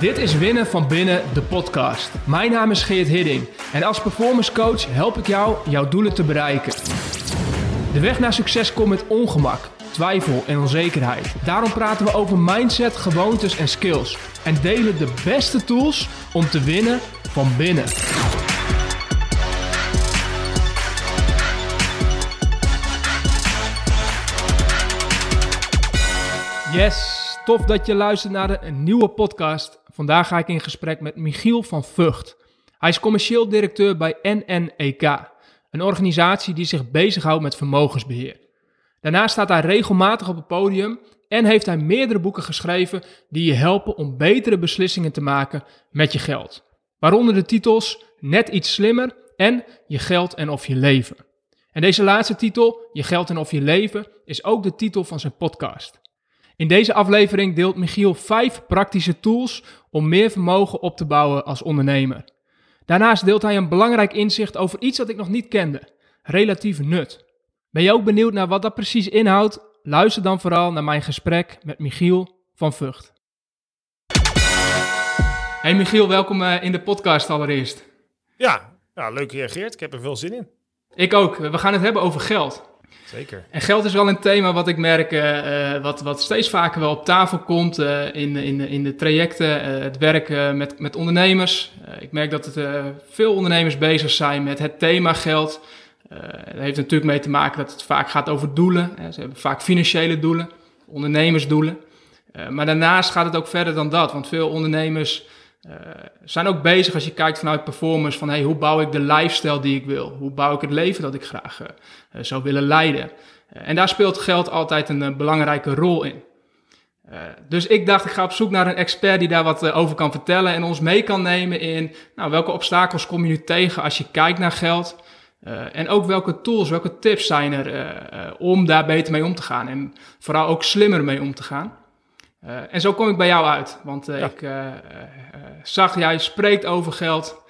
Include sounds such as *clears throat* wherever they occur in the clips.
Dit is Winnen van Binnen, de podcast. Mijn naam is Geert Hidding en als performance coach help ik jou jouw doelen te bereiken. De weg naar succes komt met ongemak, twijfel en onzekerheid. Daarom praten we over mindset, gewoontes en skills en delen de beste tools om te winnen van binnen. Yes, tof dat je luistert naar een nieuwe podcast. Vandaag ga ik in gesprek met Michiel van Vught. Hij is commercieel directeur bij NNEK, een organisatie die zich bezighoudt met vermogensbeheer. Daarnaast staat hij regelmatig op het podium en heeft hij meerdere boeken geschreven die je helpen om betere beslissingen te maken met je geld. Waaronder de titels Net iets slimmer en Je geld en of je leven. En deze laatste titel, Je geld en of je leven, is ook de titel van zijn podcast. In deze aflevering deelt Michiel vijf praktische tools om meer vermogen op te bouwen als ondernemer. Daarnaast deelt hij een belangrijk inzicht over iets dat ik nog niet kende: relatief nut. Ben je ook benieuwd naar wat dat precies inhoudt? Luister dan vooral naar mijn gesprek met Michiel van Vught. Hey Michiel, welkom eh, in de podcast allereerst. Ja, ja leuk gereageerd. Ik heb er veel zin in. Ik ook. We gaan het hebben over geld. Zeker. En geld is wel een thema wat ik merk, uh, wat, wat steeds vaker wel op tafel komt uh, in, in, in de trajecten, het werken met, met ondernemers. ik merk dat het, veel ondernemers bezig zijn met het thema geld. dat heeft natuurlijk mee te maken dat het vaak gaat over doelen. ze hebben vaak financiële doelen, ondernemersdoelen. maar daarnaast gaat het ook verder dan dat, want veel ondernemers zijn ook bezig als je kijkt vanuit performance van hey, hoe bouw ik de lifestyle die ik wil? Hoe bouw ik het leven dat ik graag uh, zou willen leiden? En daar speelt geld altijd een belangrijke rol in. dus ik dacht, ik ga op zoek naar een expert die daar wat over kan vertellen en ons mee kan nemen in nou, welke obstakels kom je nu tegen als je kijkt naar geld? en ook welke tools, welke tips zijn er om daar beter mee om te gaan en vooral ook slimmer mee om te gaan? Uh, en zo kom ik bij jou uit, want ja. ik uh, zag, jij spreekt over geld,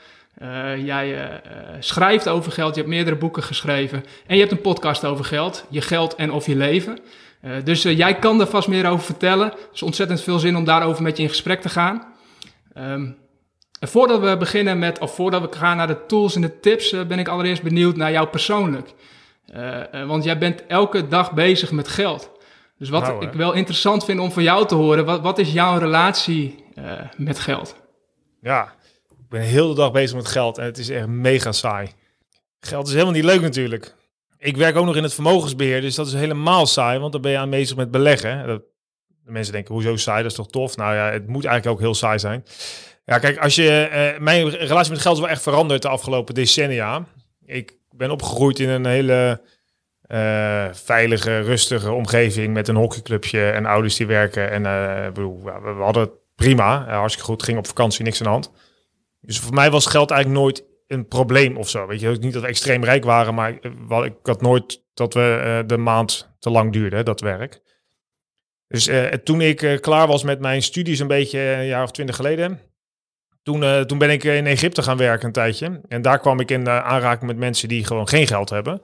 jij schrijft over geld, je hebt meerdere boeken geschreven en je hebt een podcast over geld, je geld en of je leven. dus jij kan er vast meer over vertellen. Het is ontzettend veel zin om daarover met je in gesprek te gaan. Um, en voordat we beginnen met, of voordat we gaan naar de tools en de tips, ben ik allereerst benieuwd naar jou persoonlijk. want jij bent elke dag bezig met geld. Dus wat nou, ik wel interessant vind om van jou te horen, wat, wat is jouw relatie uh, met geld? Ja, ik ben heel de dag bezig met geld en het is echt mega saai. Geld is helemaal niet leuk natuurlijk. Ik werk ook nog in het vermogensbeheer, dus dat is helemaal saai, want dan ben je aan bezig met beleggen. Dat, de mensen denken, hoezo saai, dat is toch tof? Nou ja, het moet eigenlijk ook heel saai zijn. Ja, kijk, als je, uh, mijn relatie met geld is wel echt veranderd de afgelopen decennia. Ik ben opgegroeid in een hele uh, veilige, rustige omgeving met een hockeyclubje en ouders die werken. En uh, bedoel, we, we, hadden het prima, uh, hartstikke goed, ging op vakantie, niks aan de hand. Dus voor mij was geld eigenlijk nooit een probleem of zo. Weet je, niet dat we extreem rijk waren, maar ik had nooit dat we de maand te lang duurde, dat werk. Dus toen ik klaar was met mijn studies, een beetje een jaar of twintig geleden, toen, toen ben ik in Egypte gaan werken een tijdje. En daar kwam ik in aanraking met mensen die gewoon geen geld hebben.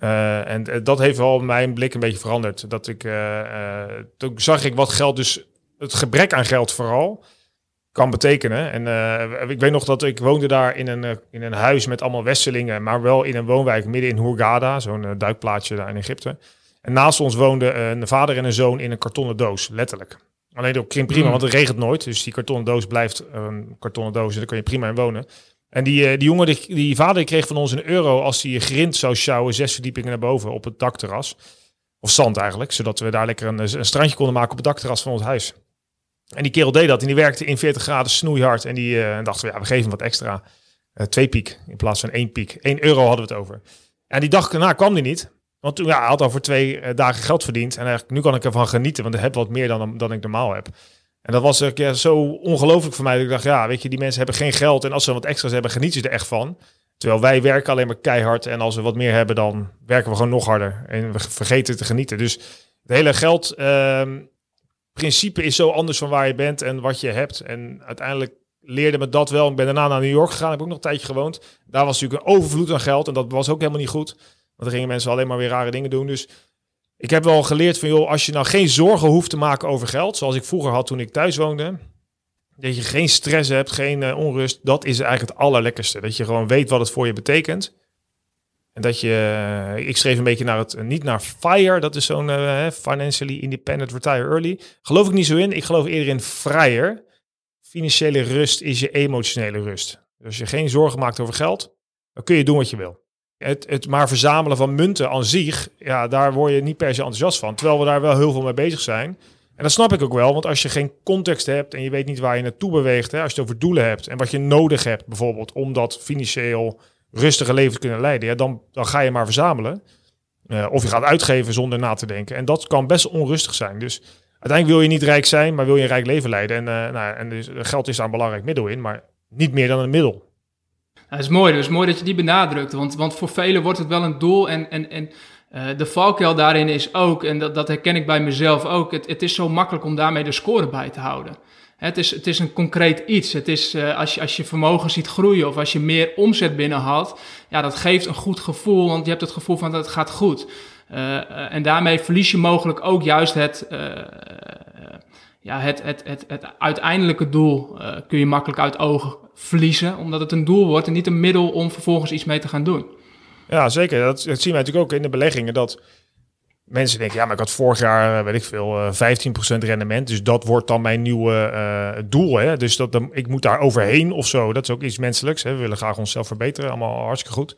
Uh, en uh, dat heeft wel mijn blik een beetje veranderd. Dat ik, uh, toen zag ik wat geld dus, het gebrek aan geld vooral, kan betekenen. En ik weet nog dat ik woonde daar in een, in een huis met allemaal westelingen, maar wel in een woonwijk midden in Hurghada, zo'n duikplaatsje daar in Egypte. En naast ons woonden een vader en een zoon in een kartonnen doos, letterlijk. Alleen ook prima, mm. want het regent nooit. Dus die kartonnen doos blijft een kartonnen doos en daar kun je prima in wonen. En die, eh, die jongen, die, die vader kreeg van ons een euro als hij grind zou sjouwen, zes verdiepingen naar boven op het dakterras. Of zand eigenlijk, zodat we daar lekker een, een strandje konden maken op het dakterras van ons huis. En die kerel deed dat en die werkte in 40 graden snoeihard. En die uh, dachten we, ja, we geven hem wat extra. Uh, twee piek in plaats van één piek. 1 euro hadden we het over. En die dag daarna kwam die niet. Want toen ja, hij had al voor twee dagen geld verdiend. En eigenlijk, nu kan ik ervan genieten, want ik heb wat meer dan, dan ik normaal heb. En dat was ja, zo ongelooflijk voor mij. Dat ik dacht, ja, weet je, die mensen hebben geen geld. En als ze wat extra's hebben, genieten ze er echt van. Terwijl wij werken alleen maar keihard. En als we wat meer hebben, dan werken we gewoon nog harder. En we vergeten te genieten. Dus het hele geld ehm, principe is zo anders van waar je bent en wat je hebt. En uiteindelijk leerde me dat wel. Ik ben daarna naar New York gegaan. Heb ook nog een tijdje gewoond. Daar was natuurlijk een overvloed aan geld. En dat was ook helemaal niet goed. Want er gingen mensen alleen maar weer rare dingen doen. Dus ik heb wel geleerd van, joh, als je nou geen zorgen hoeft te maken over geld, zoals ik vroeger had toen ik thuis woonde, Dat je geen stress hebt, geen eh, onrust. Dat is eigenlijk het allerlekkerste. Dat je gewoon weet wat het voor je betekent. En dat je, eh, ik schreef een beetje naar het, niet naar FIRE, dat is zo'n Financially Independent Retire Early. Geloof ik niet zo in. Ik geloof eerder in FRIER. Financiële rust is je emotionele rust. Dus als je geen zorgen maakt over geld, dan kun je doen wat je wil. Het, het maar verzamelen van munten aan zich, ja, daar word je niet per se enthousiast van. Terwijl we daar wel heel veel mee bezig zijn. En dat snap ik ook wel, want als je geen context hebt en je weet niet waar je naartoe beweegt, hè, als je het over doelen hebt en wat je nodig hebt bijvoorbeeld om dat financieel rustige leven te kunnen leiden, ja, dan, dan ga je maar verzamelen. Uh, of je gaat uitgeven zonder na te denken. En dat kan best onrustig zijn. Dus uiteindelijk wil je niet rijk zijn, maar wil je een rijk leven leiden. En, uh, nou, en dus geld is daar een belangrijk middel in, maar niet meer dan een middel. Dat is mooi, dus mooi dat je die benadrukt. Want, want voor velen wordt het wel een doel. En, en, en uh, de valkuil daarin is ook, en dat, dat herken ik bij mezelf ook, het, het is zo makkelijk om daarmee de score bij te houden. Het is, het is een concreet iets. Het is uh, als, je, als je vermogen ziet groeien of als je meer omzet binnenhaalt, ja, dat geeft een goed gevoel, want je hebt het gevoel van dat het gaat goed. Uh, en daarmee verlies je mogelijk ook juist het, ja, het, het, het, het uiteindelijke doel kun je makkelijk uit ogen verliezen, omdat het een doel wordt en niet een middel om vervolgens iets mee te gaan doen. Ja, zeker. Dat, zien wij natuurlijk ook in de beleggingen, dat mensen denken, ja, maar ik had vorig jaar, weet ik veel, 15% rendement, dus dat wordt dan mijn nieuwe doel. Hè? Dus dat, dan, ik moet daar overheen of zo. Dat is ook iets menselijks. Hè? We willen graag onszelf verbeteren, allemaal hartstikke goed.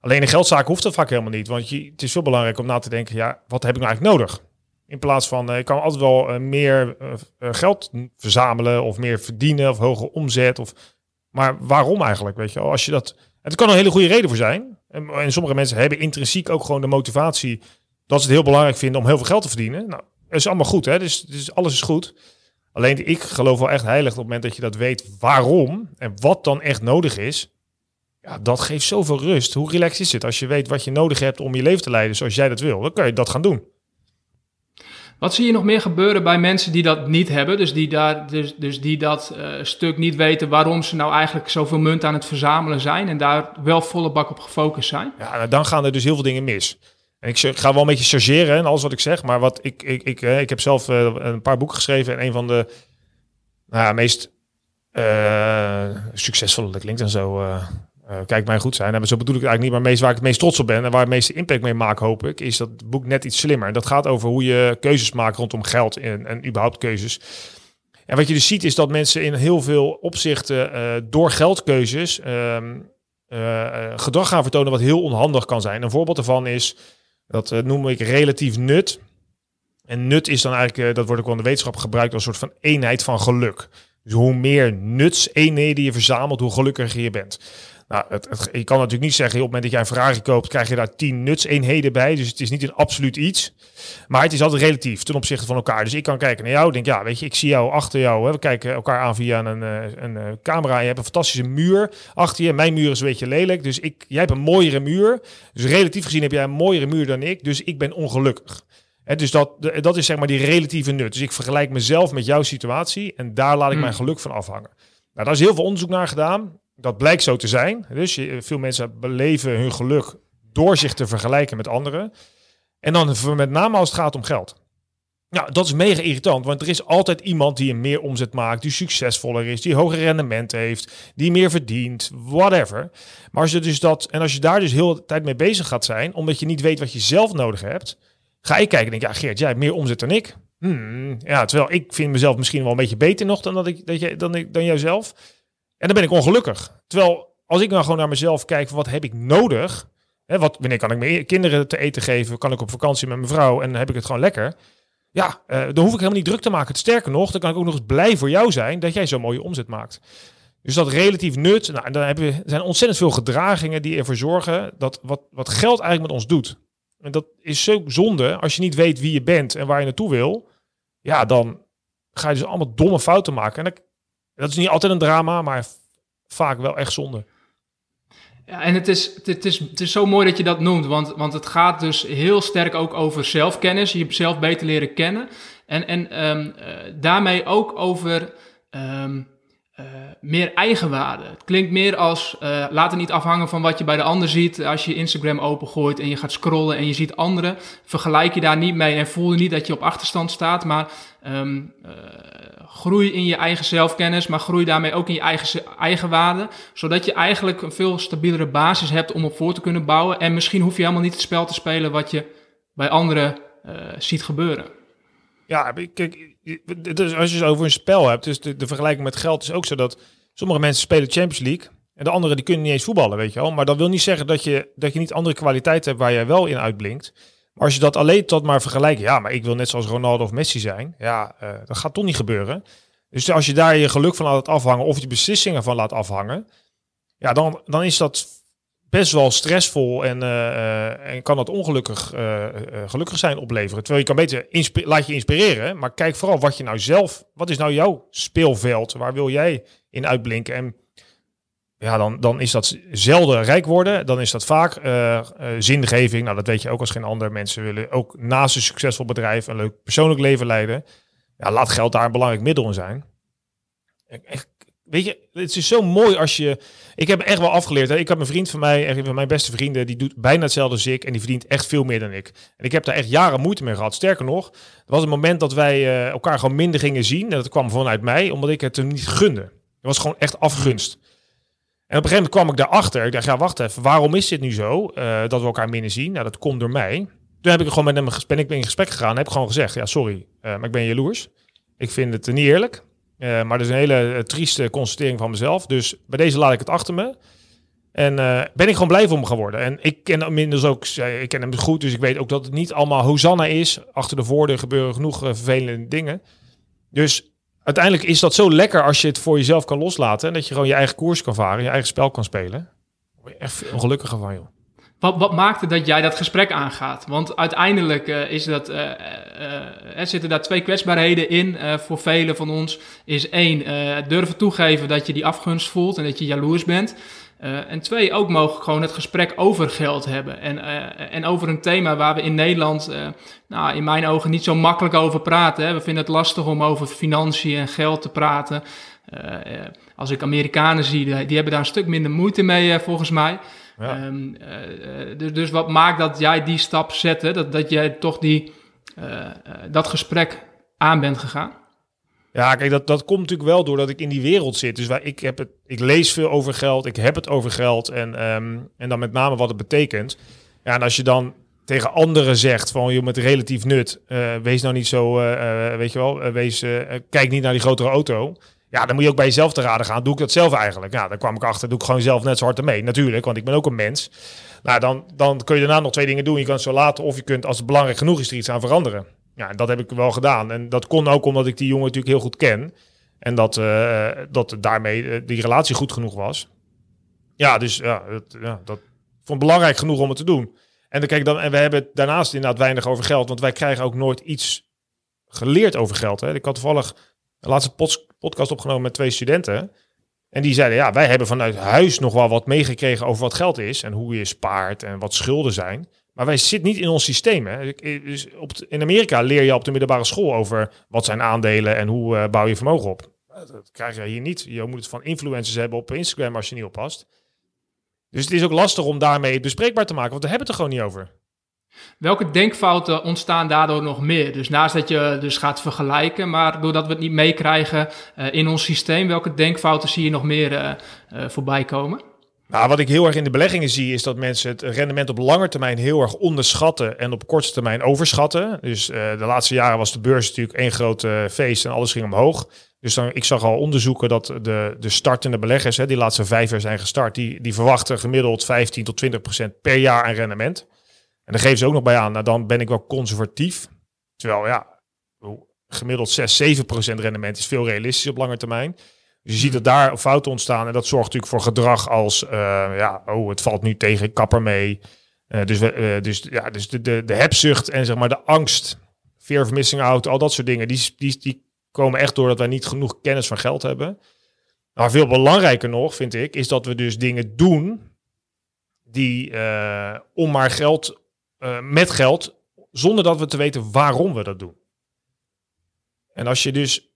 Alleen in geldzaken hoeft dat vaak helemaal niet, want je, het is veel belangrijk om na te denken, ja, wat heb ik nou eigenlijk nodig? In plaats van, ik kan altijd wel uh, meer geld verzamelen of meer verdienen of hoge omzet of maar waarom eigenlijk? Weet je? Als je dat. Het kan een hele goede reden voor zijn. En, en sommige mensen hebben intrinsiek ook gewoon de motivatie dat ze het heel belangrijk vinden om heel veel geld te verdienen. Nou, dat is allemaal goed, hè? Dus, dus alles is goed. Alleen ik geloof wel echt heilig op het moment dat je dat weet waarom en wat dan echt nodig is. Ja, dat geeft zoveel rust. Hoe relaxed is het als je weet wat je nodig hebt om je leven te leiden zoals jij dat wil? Dan kan je dat gaan doen. Wat zie je nog meer gebeuren bij mensen die dat niet hebben? Dus die, daar, dus, dus die dat uh, stuk niet weten waarom ze nou eigenlijk zoveel munt aan het verzamelen zijn en daar wel volle bak op gefocust zijn? Ja, nou, dan gaan er dus heel veel dingen mis. En ik ga wel een beetje chargeren en alles wat ik zeg, maar wat ik, ik, ik, uh, ik heb zelf uh, een paar boeken geschreven en een van de nou, meest succesvolle, dat klinkt dan zo uh, kijk mij goed zijn. En zo bedoel ik het eigenlijk niet, maar meest waar ik het meest trots op ben en waar het meeste impact mee maak, hoop ik, is dat boek net iets slimmer. Dat gaat over hoe je keuzes maakt rondom geld en, en überhaupt keuzes. En wat je dus ziet is dat mensen in heel veel opzichten uh, door geldkeuzes uh, gedrag gaan vertonen wat heel onhandig kan zijn. Een voorbeeld daarvan is, dat noem ik relatief nut. En nut is dan eigenlijk, dat wordt ook wel in de wetenschap gebruikt als een soort van eenheid van geluk. Dus hoe meer nutseenheden je verzamelt, hoe gelukkiger je bent. Nou, het, het, je kan natuurlijk niet zeggen, op het moment dat jij een Ferrari koopt, krijg je daar 10 nutseenheden bij. Dus het is niet een absoluut iets. Maar het is altijd relatief ten opzichte van elkaar. Dus ik kan kijken naar jou, denk ja, weet je, ik zie jou achter jou. Hè. We kijken elkaar aan via een, eh, een, een, eh, camera. Je hebt een fantastische muur achter je. Mijn muur is een beetje lelijk. Dus ik, jij hebt een mooiere muur. Dus relatief gezien heb jij een mooiere muur dan ik. Dus ik ben ongelukkig. He, dus dat, dat is zeg maar die relatieve nut. Dus ik vergelijk mezelf met jouw situatie en daar laat ik hmm. mijn geluk van afhangen. Nou, daar is heel veel onderzoek naar gedaan dat blijkt zo te zijn. Dus je, veel mensen beleven hun geluk door zich te vergelijken met anderen. En dan met name als het gaat om geld. Nou, dat is mega irritant, want er is altijd iemand die een meer omzet maakt, die succesvoller is, die hoger rendement heeft, die meer verdient, whatever. Maar als je dus dat, en als je daar dus heel de tijd mee bezig gaat zijn, omdat je niet weet wat je zelf nodig hebt, ga ik kijken en denk, ja Geert, jij hebt meer omzet dan ik. Hmm, ja, terwijl ik vind mezelf misschien wel een beetje beter nog dan, dat ik, dat je, dan, ik, dan jijzelf. En dan ben ik ongelukkig. Terwijl als ik nou gewoon naar mezelf kijk, wat heb ik nodig? Hè, wat, wanneer kan ik mijn kinderen te eten geven? Kan ik op vakantie met mijn vrouw en dan heb ik het gewoon lekker? Ja, uh, dan hoef ik helemaal niet druk te maken. Sterker nog, dan kan ik ook nog eens blij voor jou zijn dat jij zo'n mooie omzet maakt. Dus dat relatief nut, nou, dan hebben we, zijn ontzettend veel gedragingen die ervoor zorgen dat wat, wat geld eigenlijk met ons doet. En dat is zo zonde als je niet weet wie je bent en waar je naartoe wil. Ja, dan ga je dus allemaal domme fouten maken. En dat is niet altijd een drama, maar vaak wel echt zonde. Ja, en het is, het, is, het is zo mooi dat je dat noemt, want, want het gaat dus heel sterk ook over zelfkennis, je jezelf beter leren kennen. En, en um, uh, daarmee ook over um, uh, meer eigenwaarde. Het klinkt meer als uh, laat het niet afhangen van wat je bij de ander ziet. Als je Instagram opengooit en je gaat scrollen en je ziet anderen, vergelijk je daar niet mee en voel je niet dat je op achterstand staat, maar um, uh, groei in je eigen zelfkennis, maar groei daarmee ook in je eigen eigenwaarde, zodat je eigenlijk een veel stabielere basis hebt om op voor te kunnen bouwen. En misschien hoef je helemaal niet het spel te spelen wat je bij anderen ziet gebeuren. Ja, kijk, dus als je het over een spel hebt, dus de, vergelijking met geld is ook zo dat sommige mensen spelen Champions League en de anderen die kunnen niet eens voetballen, weet je wel. Maar dat wil niet zeggen dat je, dat je niet andere kwaliteiten hebt waar jij wel in uitblinkt. Maar als je dat alleen tot maar vergelijkt, ja, maar ik wil net zoals Ronaldo of Messi zijn, ja, uh, dat gaat toch niet gebeuren. Dus als je daar je geluk van laat afhangen of je beslissingen van laat afhangen, ja, dan, dan is dat best wel stressvol en, uh, en kan dat ongelukkig uh, gelukkig zijn opleveren. Terwijl je kan beter laat je inspireren, maar kijk vooral wat je nou zelf, wat is nou jouw speelveld? Waar wil jij in uitblinken? En ja, dan, dan is dat zelden rijk worden. Dan is dat vaak zingeving. Nou, dat weet je ook als geen ander. Mensen willen ook naast een succesvol bedrijf een leuk persoonlijk leven leiden. Ja, laat geld daar een belangrijk middel in zijn. Echt Weet je, het is zo mooi als je. Ik heb echt wel afgeleerd. Hè. Ik heb een vriend van mij, een van mijn beste vrienden, die doet bijna hetzelfde als ik. En die verdient echt veel meer dan ik. En ik heb daar echt jaren moeite mee gehad. Sterker nog, er was een moment dat wij uh, elkaar gewoon minder gingen zien. En dat kwam vanuit mij, omdat ik het hem niet gunde. Het was gewoon echt afgunst. En op een gegeven moment kwam ik daarachter. Ik dacht, ja, wacht even, waarom is dit nu zo? Uh, dat we elkaar minder zien. Nou, dat komt door mij. Toen heb ik gewoon met hem ben ik in gesprek gegaan. En heb gewoon gezegd, ja, sorry, uh, maar ik ben jaloers. Ik vind het niet eerlijk. Uh, maar dat is een hele uh, trieste constatering van mezelf. Dus bij deze laat ik het achter me. En uh, ben ik gewoon blij voor hem geworden. En ik ken hem inmiddels ook, ik ken hem goed, dus ik weet ook dat het niet allemaal Hosanna is. Achter de voordeur gebeuren genoeg vervelende dingen. Dus uiteindelijk is dat zo lekker als je het voor jezelf kan loslaten. En dat je gewoon je eigen koers kan varen, je eigen spel kan spelen. Daar word je echt veel gelukkiger van, joh. Wat, maakte dat jij dat gesprek aangaat? Want uiteindelijk uh, is dat, uh, uh, zitten daar twee kwetsbaarheden in voor velen van ons. Is één, durven toegeven dat je die afgunst voelt en dat je jaloers bent. en twee, ook mogen gewoon het gesprek over geld hebben. En, en over een thema waar we in Nederland, nou, in mijn ogen, niet zo makkelijk over praten. Hè. We vinden het lastig om over financiën en geld te praten. Als ik Amerikanen zie, die hebben daar een stuk minder moeite mee, volgens mij. Ja. Um, uh, dus, dus wat maakt dat jij die stap zette, dat, dat jij toch die, dat gesprek aan bent gegaan? Ja, kijk, dat, dat komt natuurlijk wel doordat ik in die wereld zit. Dus waar, ik, heb het, ik lees veel over geld, ik heb het over geld en, um, en dan met name wat het betekent. Ja, en als je dan tegen anderen zegt van je met relatief nut, uh, wees nou niet zo, uh, weet je wel, wees, kijk niet naar die grotere auto. Ja, dan moet je ook bij jezelf te raden gaan. Doe ik dat zelf eigenlijk? Ja, dan kwam ik achter. Doe ik gewoon zelf net zo hard ermee. Natuurlijk, want ik ben ook een mens. Nou, dan, dan kun je daarna nog twee dingen doen. Je kan het zo laten of je kunt, als het belangrijk genoeg is, er iets aan veranderen. Ja, dat heb ik wel gedaan. En dat kon ook omdat ik die jongen natuurlijk heel goed ken. En dat, uh, dat daarmee uh, die relatie goed genoeg was. Ja, dus ja, dat, ja, dat vond belangrijk genoeg om het te doen. En, dan, kijk, dan, en we hebben daarnaast inderdaad weinig over geld. Want wij krijgen ook nooit iets geleerd over geld. Hè. Ik had toevallig laatste podcast opgenomen met twee studenten. En die zeiden, ja, wij hebben vanuit huis nog wel wat meegekregen over wat geld is en hoe je spaart en wat schulden zijn. Maar wij zitten niet in ons systeem. Hè. Dus op in Amerika leer je op de middelbare school over wat zijn aandelen en hoe uh, bouw je vermogen op. Dat krijg je hier niet. Je moet het van influencers hebben op Instagram als je niet oppast. Dus het is ook lastig om daarmee bespreekbaar te maken, want we hebben het er gewoon niet over. Welke denkfouten ontstaan daardoor nog meer? Dus naast dat je dus gaat vergelijken, maar doordat we het niet meekrijgen uh, in ons systeem, welke denkfouten zie je nog meer uh, voorbij komen? Nou, wat ik heel erg in de beleggingen zie, is dat mensen het rendement op lange termijn heel erg onderschatten en op korte termijn overschatten. Dus de laatste jaren was de beurs natuurlijk één groot feest en alles ging omhoog. Dus dan, ik zag al onderzoeken dat de, de startende beleggers, hè, die laatste vijf jaar zijn gestart, die, die verwachten gemiddeld 15 tot 20 procent per jaar aan rendement. En dan geven ze ook nog bij aan, nou dan ben ik wel conservatief. Terwijl ja, gemiddeld 6, 7 procent rendement is veel realistisch op lange termijn. Dus je ziet dat daar fouten ontstaan en dat zorgt natuurlijk voor gedrag als, uh, ja, oh, het valt nu tegen, kapper mee. Uh, dus, uh, dus, ja, dus de, de, de hebzucht en zeg maar de angst, fear of missing out, al dat soort dingen, die, die, die komen echt doordat wij niet genoeg kennis van geld hebben. Maar veel belangrijker nog, vind ik, is dat we dus dingen doen die om maar geld uh, met geld, zonder dat we te weten waarom we dat doen. En als je dus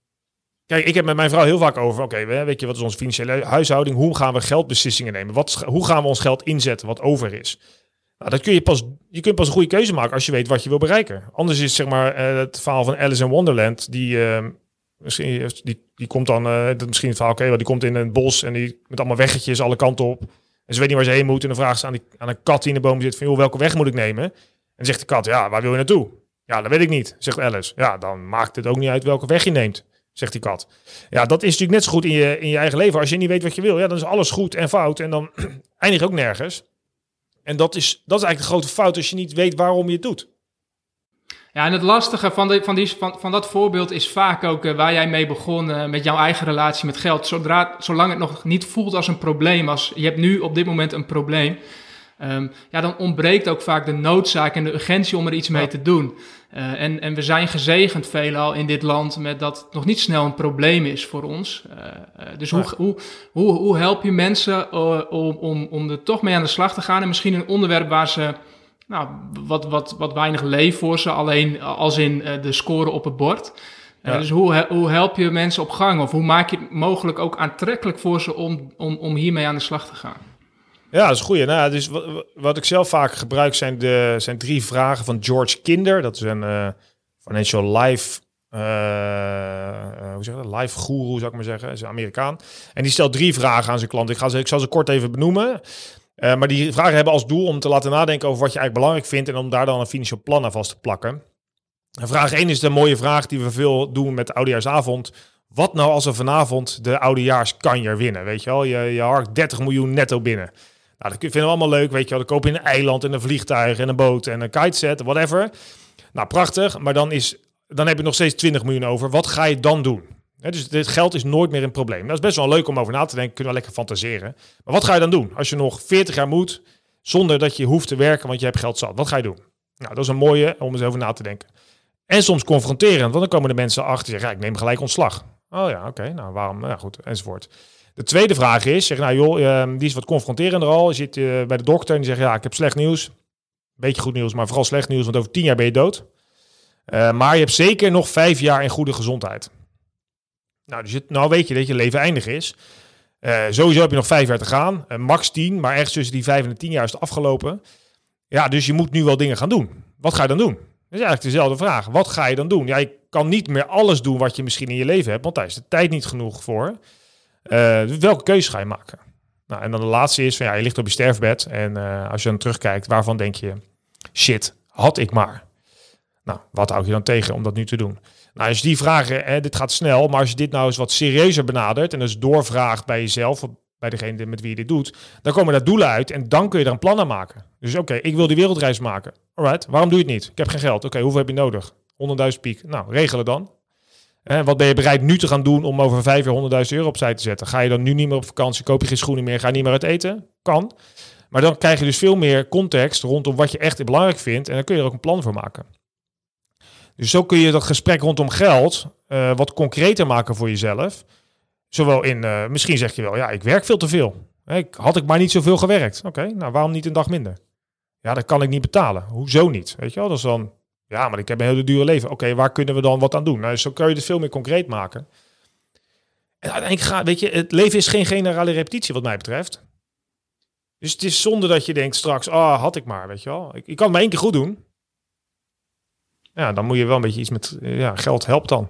Kijk, ik heb met mijn vrouw heel vaak over, oké, weet je, wat is onze financiële huishouding? Hoe gaan we geldbeslissingen nemen? Wat, hoe gaan we ons geld inzetten wat over is? Nou, dat kun je pas, je kunt pas een goede keuze maken als je weet wat je wil bereiken. Anders is zeg maar uh, het verhaal van Alice in Wonderland, die, uh, misschien, die, die komt dan, misschien het verhaal, oké, die komt in een bos en die met allemaal weggetjes alle kanten op. En ze weet niet waar ze heen moet en dan vraagt ze aan, die, aan een kat die in de boom zit van, joh, welke weg moet ik nemen? En zegt de kat, ja, waar wil je naartoe? Ja, dat weet ik niet, zegt Alice. Ja, dan maakt het ook niet uit welke weg je neemt zegt die kat. Ja, dat is natuurlijk net zo goed in je, in je eigen leven. Als je niet weet wat je wil, ja, dan is alles goed en fout. En dan *clears throat* eindig je ook nergens. En dat is, dat is eigenlijk de grote fout als je niet weet waarom je het doet. Ja, en het lastige van, de, van, die, van, van dat voorbeeld is vaak ook uh, waar jij mee begon uh, met jouw eigen relatie met geld. Zodra, zolang het nog niet voelt als een probleem, als je hebt nu op dit moment een probleem, um, ja, dan ontbreekt ook vaak de noodzaak en de urgentie om er iets mee te doen. Uh, en, en we zijn gezegend veelal in dit land met dat het nog niet snel een probleem is voor ons. Dus hoe, hoe, hoe, hoe help je mensen om, om, om er toch mee aan de slag te gaan? En misschien een onderwerp waar ze nou, wat, wat, wat weinig leeft voor ze, alleen als in de score op het bord. Ja. Dus hoe, hoe help je mensen op gang? Of hoe maak je het mogelijk ook aantrekkelijk voor ze om, om, om hiermee aan de slag te gaan? Ja, dat is goeie. Nou, dus wat, wat, ik zelf vaak gebruik zijn, de, zijn drie vragen van George Kinder. Dat is een uh, financial life, uh, hoe zeg je dat? Life guru, zou ik maar zeggen. is een Amerikaan. En die stelt drie vragen aan zijn klant. Ik, ga ze, ik zal ze kort even benoemen. Uh, maar die vragen hebben als doel om te laten nadenken over wat je eigenlijk belangrijk vindt en om daar dan een financieel plan aan vast te plakken. En vraag 1 is de mooie vraag die we veel doen met de oudejaarsavond. Wat nou als er vanavond de oudejaarskanjer winnen? Weet je wel, je, je harkt 30 miljoen netto binnen. Nou, dat vinden we allemaal leuk, weet je wel. Dan koop je een eiland en een vliegtuig en een boot en een kiteset, whatever. Nou, prachtig. Maar dan, is, dan heb je nog steeds 20 miljoen over. Wat ga je dan doen? Dus dit geld is nooit meer een probleem. Dat is best wel leuk om over na te denken. Kunnen we lekker fantaseren. Maar wat ga je dan doen als je nog 40 jaar moet zonder dat je hoeft te werken, want je hebt geld zat? Wat ga je doen? Nou, dat is een mooie om eens over na te denken. En soms confronterend, want dan komen de mensen achter en zeggen, ja, ik neem gelijk ontslag. Oh ja, oké, nou waarom? Nou goed, enzovoort. De tweede vraag is, zeg nou joh, uh, die is wat confronterender al. Je zit uh, bij de dokter en die zegt, ja, ik heb slecht nieuws. Beetje goed nieuws, maar vooral slecht nieuws, want over tien jaar ben je dood. Uh, maar je hebt zeker nog vijf jaar in goede gezondheid. Nou, dus nou weet je dat je leven eindig is. Uh, sowieso heb je nog vijf jaar te gaan. Uh, max tien, maar ergens tussen die vijf en de tien jaar is het afgelopen. Ja, dus je moet nu wel dingen gaan doen. Wat ga je dan doen? Dat is eigenlijk dezelfde vraag. Wat ga je dan doen? Ja, kan niet meer alles doen wat je misschien in je leven hebt, want daar is de tijd niet genoeg voor. Uh, welke keuze ga je maken? Nou, en dan de laatste is van ja, je ligt op je sterfbed en als je dan terugkijkt, waarvan denk je, shit, had ik maar. Nou, wat houd je dan tegen om dat nu te doen? Nou, als je die vragen, hè, dit gaat snel, maar als je dit nou eens wat serieuzer benadert en dus doorvraagt bij jezelf, bij degene met wie je dit doet, dan komen daar doelen uit en dan kun je er een plan aan maken. Dus oké, ik wil die wereldreis maken. Alright, waarom doe je het niet? Ik heb geen geld. Oké, hoeveel heb je nodig? 100.000 piek. Nou, regelen dan. Wat ben je bereid nu te gaan doen om over vijf jaar 100.000 euro opzij te zetten? Ga je dan nu niet meer op vakantie, koop je geen schoenen meer, ga je niet meer uit eten? Kan. Maar dan krijg je dus veel meer context rondom wat je echt belangrijk vindt en dan kun je er ook een plan voor maken. Dus zo kun je dat gesprek rondom geld uh, wat concreter maken voor jezelf. Zowel in, uh, misschien zeg je wel, ja, ik werk veel te veel. Had ik maar niet zoveel gewerkt. Oké, nou waarom niet een dag minder? Ja, dat kan ik niet betalen. Hoezo niet? Weet je wel, dat is dan ja, maar ik heb een hele dure leven. Oké, waar kunnen we dan wat aan doen? Nou, zo kun je het veel meer concreet maken. En uiteindelijk gaat, weet je, het leven is geen generale repetitie wat mij betreft. Dus het is zonder dat je denkt straks, ah, had ik maar, weet je wel. Ik, ik kan het maar één keer goed doen. Ja, dan moet je wel een beetje iets met, ja, geld helpt dan.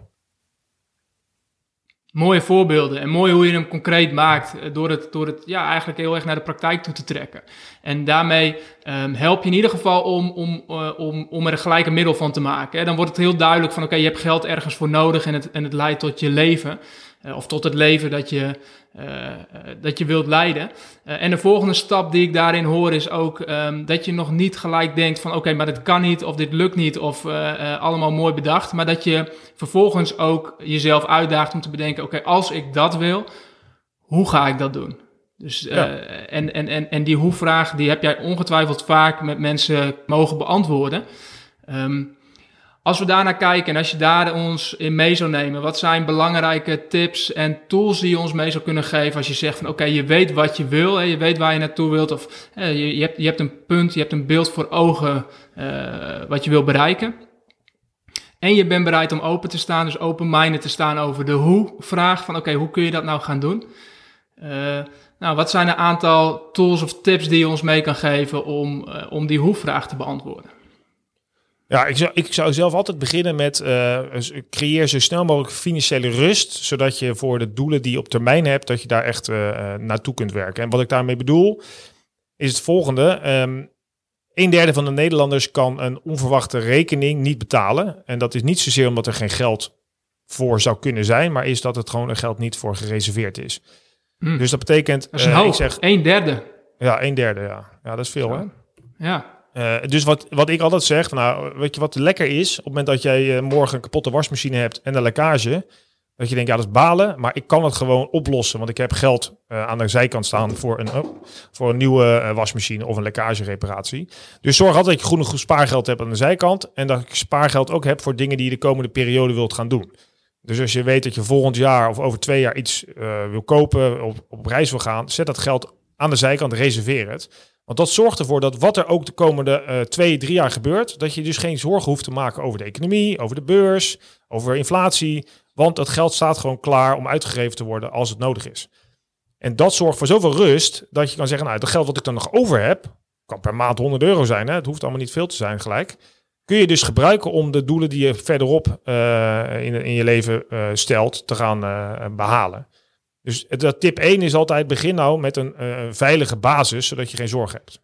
Mooie voorbeelden en mooi hoe je hem concreet maakt eh, door het, door het ja, eigenlijk heel erg naar de praktijk toe te trekken. En daarmee um, help je in ieder geval om, om, uh, om, om er een gelijke middel van te maken. Hè. Dan wordt het heel duidelijk van oké, je hebt geld ergens voor nodig en het, en het leidt tot je leven. Uh, of tot het leven dat je, uh, dat je wilt leiden. En de volgende stap die ik daarin hoor is ook um, dat je nog niet gelijk denkt van oké, okay, maar dit kan niet of dit lukt niet of allemaal mooi bedacht. Maar dat je vervolgens ook jezelf uitdaagt om te bedenken oké, okay, als ik dat wil, hoe ga ik dat doen? Dus, ja. en, en, en, en die hoe-vraag die heb jij ongetwijfeld vaak met mensen mogen beantwoorden. Um, als we daarnaar kijken en als je daar ons in mee zou nemen, wat zijn belangrijke tips en tools die je ons mee zou kunnen geven als je zegt van oké, je weet wat je wil, hè, je weet waar je naartoe wilt of je, hebt, je hebt een punt, je hebt een beeld voor ogen uh, wat je wil bereiken. En je bent bereid om open te staan, dus open-minded te staan over de hoe-vraag. Van oké, hoe kun je dat nou gaan doen? Uh, nou, wat zijn een aantal tools of tips die je ons mee kan geven om, uh, om die hoe-vraag te beantwoorden? Ja, ik zou, ik zou zelf altijd beginnen met uh, creëer zo snel mogelijk financiële rust, zodat je voor de doelen die je op termijn hebt, dat je daar echt uh, naartoe kunt werken. En wat ik daarmee bedoel, is het volgende. Um, een derde van de Nederlanders kan een onverwachte rekening niet betalen. En dat is niet zozeer omdat er geen geld voor zou kunnen zijn, maar is dat het gewoon er geld niet voor gereserveerd is. Hmm. Dus dat betekent. Dat is een uh, hoog, ik zeg, een derde. ja, een derde, ja. Ja, dat is veel, hè? Ja, Uh, dus wat, wat ik altijd zeg, nou, weet je wat lekker is? Op het moment dat jij uh, morgen een kapotte wasmachine hebt en een lekkage, dat je denkt, ja, dat is balen, maar ik kan het gewoon oplossen, want ik heb geld uh, aan de zijkant staan voor een, oh, voor een nieuwe wasmachine of een lekkagereparatie. Dus zorg altijd dat je genoeg spaargeld hebt aan de zijkant en dat je spaargeld ook hebt voor dingen die je de komende periode wilt gaan doen. Dus als je weet dat je volgend jaar of over twee jaar iets wil kopen, op, op reis wil gaan, zet dat geld aan de zijkant, reserveer het. Want dat zorgt ervoor dat wat er ook de komende uh, twee, drie jaar gebeurt, dat je dus geen zorgen hoeft te maken over de economie, over de beurs, over inflatie. Want dat geld staat gewoon klaar om uitgegeven te worden als het nodig is. En dat zorgt voor zoveel rust dat je kan zeggen, nou, het geld wat ik dan nog over heb, kan per maand 100 euro zijn, hè? het hoeft allemaal niet veel te zijn gelijk. Kun je dus gebruiken om de doelen die je verderop uh, in, in je leven uh, stelt te gaan behalen. Dus dat tip 1 is altijd begin nou met een uh, veilige basis, zodat je geen zorg hebt.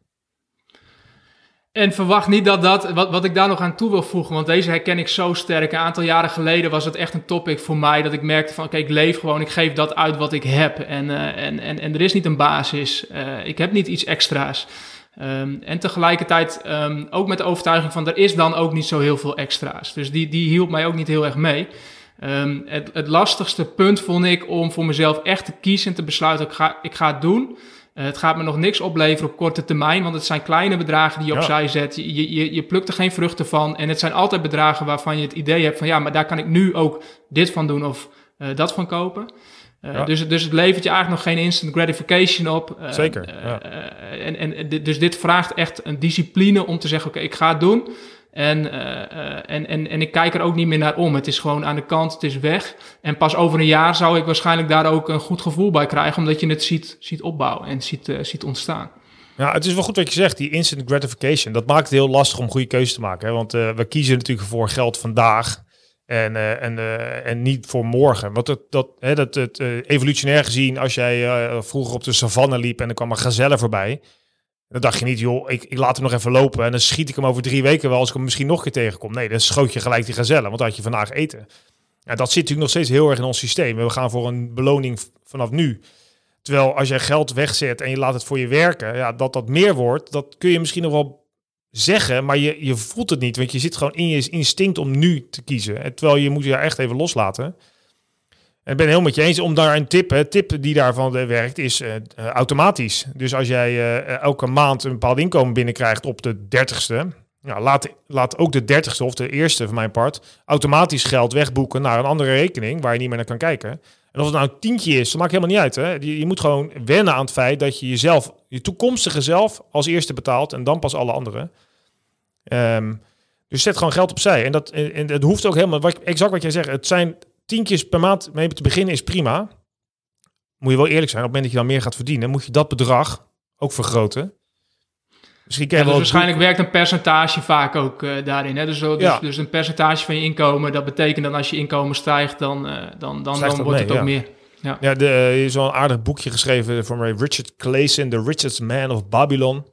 En verwacht niet dat dat, wat, wat ik daar nog aan toe wil voegen, want deze herken ik zo sterk. Een aantal jaren geleden was het echt een topic voor mij, dat ik merkte van, oké, ik leef gewoon, ik geef dat uit wat ik heb. En, uh, en, en, en er is niet een basis, uh, ik heb niet iets extra's. Um, en tegelijkertijd um, ook met de overtuiging van, er is dan ook niet zo heel veel extra's. Dus die, die hielp mij ook niet heel erg mee. Um, het, het, lastigste punt vond ik om voor mezelf echt te kiezen en te besluiten, ik ga, ik ga het doen. Uh, het gaat me nog niks opleveren op korte termijn, want het zijn kleine bedragen die je opzij zet. Je, je, je plukt er geen vruchten van en het zijn altijd bedragen waarvan je het idee hebt van ja, maar daar kan ik nu ook dit van doen of uh, dat van kopen. Uh, ja. dus, dus het levert je eigenlijk nog geen instant gratification op. Zeker. Ja. en, en, dus dit vraagt echt een discipline om te zeggen, oké, okay, ik ga het doen. En, uh, en, en, en ik kijk er ook niet meer naar om. Het is gewoon aan de kant, het is weg. En pas over een jaar zou ik waarschijnlijk daar ook een goed gevoel bij krijgen, omdat je het ziet, ziet opbouwen en ziet, uh, ziet ontstaan. Ja, het is wel goed wat je zegt, die instant gratification. Dat maakt het heel lastig om goede keuzes te maken. Hè? Want we kiezen natuurlijk voor geld vandaag en, en, en niet voor morgen. Want dat, dat, hè, dat, het, evolutionair gezien, als jij vroeger op de savanne liep en er kwam een gazelle voorbij, dan dacht je niet, joh, ik, ik laat hem nog even lopen en dan schiet ik hem over drie weken wel als ik hem misschien nog een keer tegenkom. Nee, dan schoot je gelijk die gazelle, want dan had je vandaag eten. Ja, dat zit natuurlijk nog steeds heel erg in ons systeem. We gaan voor een beloning vanaf nu. Terwijl als je geld wegzet en je laat het voor je werken, ja, dat dat meer wordt, dat kun je misschien nog wel zeggen, maar je, je voelt het niet, want je zit gewoon in je instinct om nu te kiezen. En terwijl je moet je echt even loslaten. Ik ben heel met je eens om daar een tip, een tip die daarvan werkt, is uh, uh, automatisch. Dus als jij uh, elke maand een bepaald inkomen binnenkrijgt op de dertigste, nou, laat, laat ook de dertigste of de eerste van mijn part automatisch geld wegboeken naar een andere rekening waar je niet meer naar kan kijken. En of het nou een tientje is, dat maakt helemaal niet uit. Hè? Je, je moet gewoon wennen aan het feit dat je jezelf, je toekomstige zelf, als eerste betaalt en dan pas alle anderen. Um, dus zet gewoon geld opzij. En dat, en, en hoeft ook helemaal, wat, exact wat jij zegt, het zijn tientjes per maand mee te beginnen is prima. Moet je wel eerlijk zijn, op het moment dat je dan meer gaat verdienen, moet je dat bedrag ook vergroten. Misschien ja, dus waarschijnlijk werkt een percentage vaak ook uh, daarin. Hè? Dus, dus, ja. dus, een percentage van je inkomen, dat betekent dat als je inkomen stijgt, dan, uh, dan, dan, dan wordt mee, het ook ja. meer. Ja, ja de, er is wel een aardig boekje geschreven van Richard Clayson, The Richest Man of Babylon.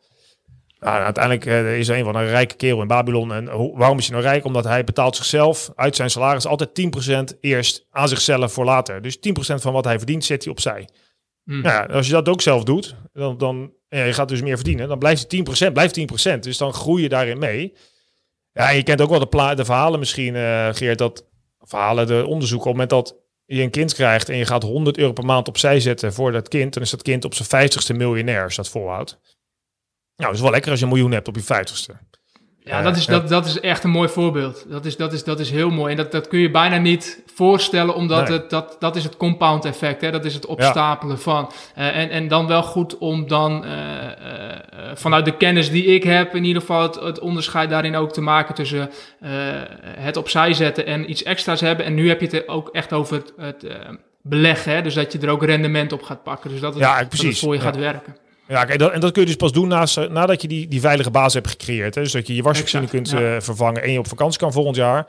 Nou, uiteindelijk uh, is er een van een rijke kerel in Babylon. En waarom is hij nou rijk? Omdat hij betaalt zichzelf uit zijn salaris altijd 10% eerst aan zichzelf voor later. Dus 10% van wat hij verdient zet hij opzij. Mm. Nou ja, als je dat ook zelf doet, dan, dan ja, je gaat dus meer verdienen. Dan blijft het 10%, blijft 10%. Dus dan groei je daarin mee. Ja, je kent ook wel de, de verhalen misschien, uh, Geert, dat verhalen, de onderzoeken op het moment dat je een kind krijgt en je gaat 100 euro per maand opzij zetten voor dat kind, dan is dat kind op zijn 50ste miljonair als dat volhoudt. Nou, dat is wel lekker als je een miljoen hebt op je vijftigste. Ja, dat is, dat, dat is echt een mooi voorbeeld. Dat is, dat is, dat is heel mooi. En dat, dat kun je bijna niet voorstellen, omdat het, dat, dat is het compound effect. Hè? Dat is het opstapelen van. Uh, en, en dan wel goed om dan uh, uh, vanuit de kennis die ik heb, in ieder geval het, het onderscheid daarin ook te maken tussen het opzij zetten en iets extra's hebben. En nu heb je het ook echt over het, het beleggen. Hè? Dus dat je er ook rendement op gaat pakken. Dus dat het, ja. Dat het voor je gaat werken. Ja, kijk, dat, en dat kun je dus pas doen naast, nadat je die, die veilige basis hebt gecreëerd. Hè? Dus dat je je wasmachine kunt ja. vervangen en je op vakantie kan volgend jaar.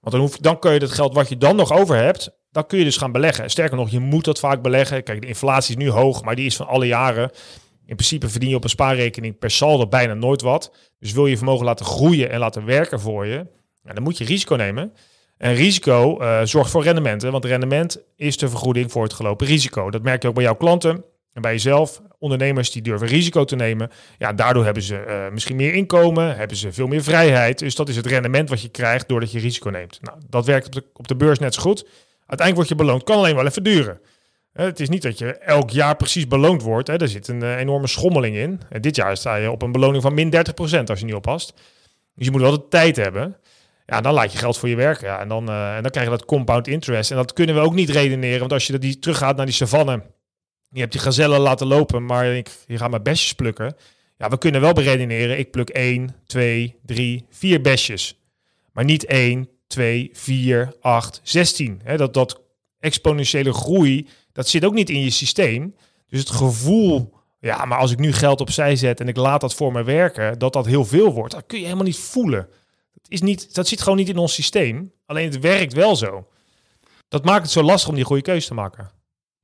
Want dan, hoef, dan kun je het geld wat je dan nog over hebt, dan kun je dus gaan beleggen. Sterker nog, je moet dat vaak beleggen. Kijk, de inflatie is nu hoog, maar die is van alle jaren. In principe verdien je op een spaarrekening per saldo bijna nooit wat. Dus wil je vermogen laten groeien en laten werken voor je, dan moet je risico nemen. En risico uh, zorgt voor rendementen, want rendement is de vergoeding voor het gelopen risico. Dat merk je ook bij jouw klanten en bij jezelf. Ondernemers die durven risico te nemen. Ja, daardoor hebben ze uh, misschien meer inkomen, hebben ze veel meer vrijheid. Dus dat is het rendement wat je krijgt doordat je risico neemt. Nou, dat werkt op de, op de beurs net zo goed. Uiteindelijk word je beloond. Kan alleen wel even duren. Het is niet dat je elk jaar precies beloond wordt. Er zit een uh, enorme schommeling in. En dit jaar sta je op een beloning van min 30% als je niet oppast. Dus je moet wel de tijd hebben. Ja, dan laat je geld voor je werken. Ja, en, dan, en dan krijg je dat compound interest. En dat kunnen we ook niet redeneren. Want als je die teruggaat naar die savanne je hebt die gazellen laten lopen, maar ik, je gaat maar besjes plukken. Ja, we kunnen wel beredeneren. Ik pluk 1, 2, 3, 4 besjes. Maar niet 1, 2, 4, 8, 16. He, dat, dat exponentiële groei, dat zit ook niet in je systeem. Dus het gevoel, ja, maar als ik nu geld opzij zet en ik laat dat voor me werken, dat dat heel veel wordt, dat kun je helemaal niet voelen. Dat, is niet, dat zit gewoon niet in ons systeem. Alleen het werkt wel zo. Dat maakt het zo lastig om die goede keuze te maken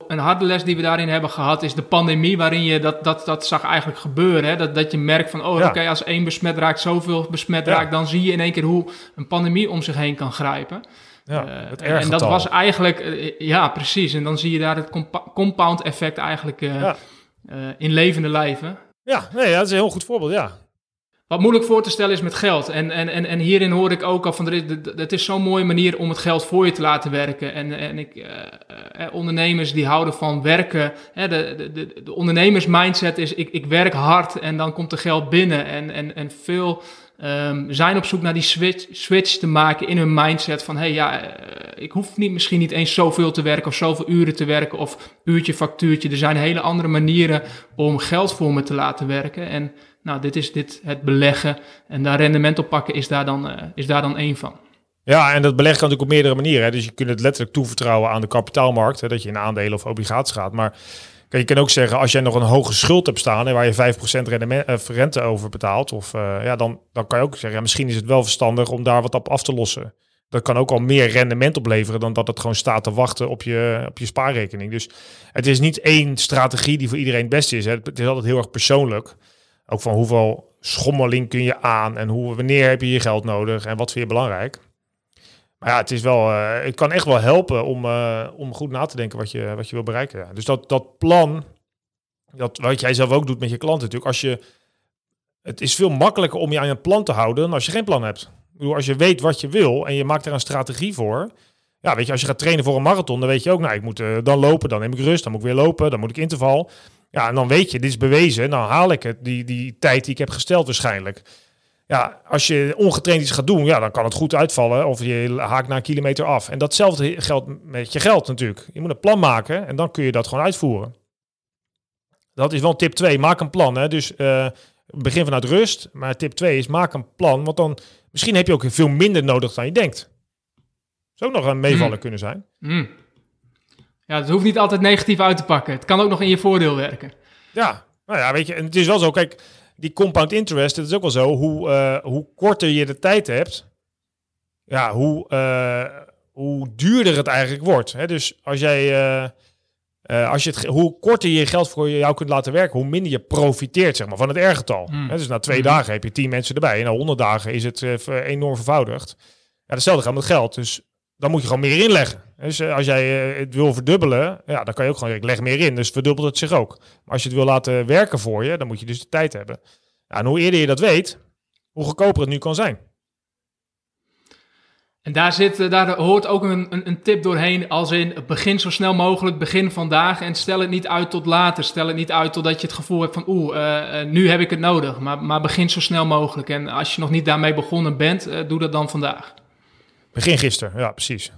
een harde les die we daarin hebben gehad is de pandemie, waarin je dat, dat, dat zag eigenlijk gebeuren. Hè? Dat, dat je merkt van, oh oké, als één besmet raakt, zoveel besmet raakt, dan zie je in één keer hoe een pandemie om zich heen kan grijpen. Ja, uh, het en dat was eigenlijk, uh, ja precies, en dan zie je daar het compound effect eigenlijk uh, in levende lijven. Ja, nee, dat is een heel goed voorbeeld, ja. Wat moeilijk voor te stellen is met geld. En, en, en, en hierin hoor ik ook al van, het is zo'n mooie manier om het geld voor je te laten werken. En, en ik, uh, ondernemers die houden van werken. Hè, de, de, de ondernemersmindset is, ik, ik werk hard en dan komt er geld binnen. En, en, en veel um, zijn op zoek naar die switch, switch te maken in hun mindset van, hé hey, ja, ik hoef niet, misschien niet eens zoveel te werken of zoveel uren te werken of uurtje, factuurtje. Er zijn hele andere manieren om geld voor me te laten werken. En nou, dit is dit, het beleggen en daar rendement op pakken is daar dan, uh, is daar dan één van. Ja, en dat beleggen kan natuurlijk op meerdere manieren. Hè. Dus je kunt het letterlijk toevertrouwen aan de kapitaalmarkt, hè, dat je in aandelen of obligaties gaat. Maar je kan ook zeggen, als jij nog een hoge schuld hebt staan en waar je 5% rendement, uh, rente over betaalt, of, uh, ja, dan, dan kan je ook zeggen, ja, misschien is het wel verstandig om daar wat op af te lossen. Dat kan ook al meer rendement opleveren dan dat het gewoon staat te wachten op je, op je spaarrekening. Dus het is niet één strategie die voor iedereen het beste is. Het is altijd heel erg persoonlijk. Ook van hoeveel schommeling kun je aan en hoe, wanneer heb je je geld nodig en wat vind je belangrijk. Maar ja, het is wel, het kan echt wel helpen om, uh, om goed na te denken wat je, wat je wil bereiken. Dus dat, dat plan, dat, wat jij zelf ook doet met je klanten natuurlijk, als je, het is veel makkelijker om je aan een plan te houden dan als je geen plan hebt. Ik bedoel, als je weet wat je wil en je maakt er een strategie voor. Ja, weet je, als je gaat trainen voor een marathon, dan weet je ook, nou, ik moet uh, dan lopen, dan neem ik rust, dan moet ik weer lopen, dan moet ik interval. Ja, en dan weet je, dit is bewezen, dan haal ik het, die, die tijd die ik heb gesteld waarschijnlijk. Ja, als je ongetraind iets gaat doen, ja, dan kan het goed uitvallen of je haakt na een kilometer af. En datzelfde geldt met je geld natuurlijk. Je moet een plan maken en dan kun je dat gewoon uitvoeren. Dat is wel tip 2, maak een plan. Hè. Dus uh, begin vanuit rust, maar tip 2 is maak een plan, want dan misschien heb je ook veel minder nodig dan je denkt. Zou ook nog een meevaller mm. kunnen zijn. Mm. Ja, het hoeft niet altijd negatief uit te pakken. Het kan ook nog in je voordeel werken. Ja, nou ja, weet je, en het is wel zo, kijk, die compound interest, het is ook wel zo, hoe, uh, hoe korter je de tijd hebt, ja, hoe, uh, hoe duurder het eigenlijk wordt. Hè? Dus als jij, uh, als je het, hoe korter je geld voor jou kunt laten werken, hoe minder je profiteert zeg maar, van het R-getal. Hmm. Dus na twee hmm. dagen heb je tien mensen erbij en na honderd dagen is het enorm vervoudigd. Ja, hetzelfde gaat met geld. Dus dan moet je gewoon meer inleggen. Dus als jij het wil verdubbelen, ja, dan kan je ook gewoon, leg meer in, dus verdubbelt het zich ook. Maar als je het wil laten werken voor je, dan moet je dus de tijd hebben. En hoe eerder je dat weet, hoe goedkoper het nu kan zijn. En daar, zit, daar hoort ook een, een, een, tip doorheen, als in begin zo snel mogelijk, begin vandaag en stel het niet uit tot later. Stel het niet uit totdat je het gevoel hebt van oeh, nu heb ik het nodig, maar, maar begin zo snel mogelijk. En als je nog niet daarmee begonnen bent, doe dat dan vandaag. Begin gisteren, ja precies.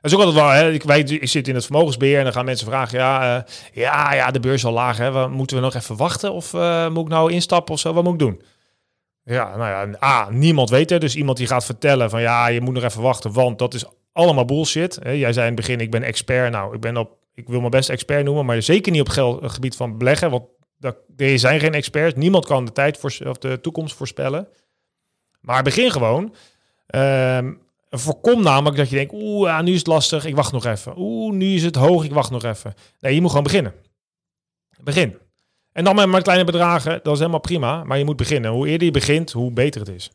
Dat is ook altijd wel, hè. Ik, wij, ik zit in het vermogensbeheer en dan gaan mensen vragen, ja, uh, ja, ja, de beurs is al laag, hè. Moeten we nog even wachten of uh, moet ik nou instappen of zo? Wat moet ik doen? Ja, nou ja, A, niemand weet het. Dus iemand die gaat vertellen van, ja, je moet nog even wachten, want dat is allemaal bullshit. Hè. Jij zei in het begin, ik ben expert. Nou, ik ben op, ik wil mijn best expert noemen, maar zeker niet op geld, gebied van beleggen, want dat, er zijn geen experts. Niemand kan de tijd voor, of de toekomst voorspellen. Maar begin gewoon. Um, Voorkom namelijk dat je denkt, oeh, ja, nu is het lastig, ik wacht nog even. Oeh, nu is het hoog, ik wacht nog even. Nee, je moet gewoon beginnen. Begin. En dan met maar kleine bedragen, dat is helemaal prima. Maar je moet beginnen. Hoe eerder je begint, hoe beter het is.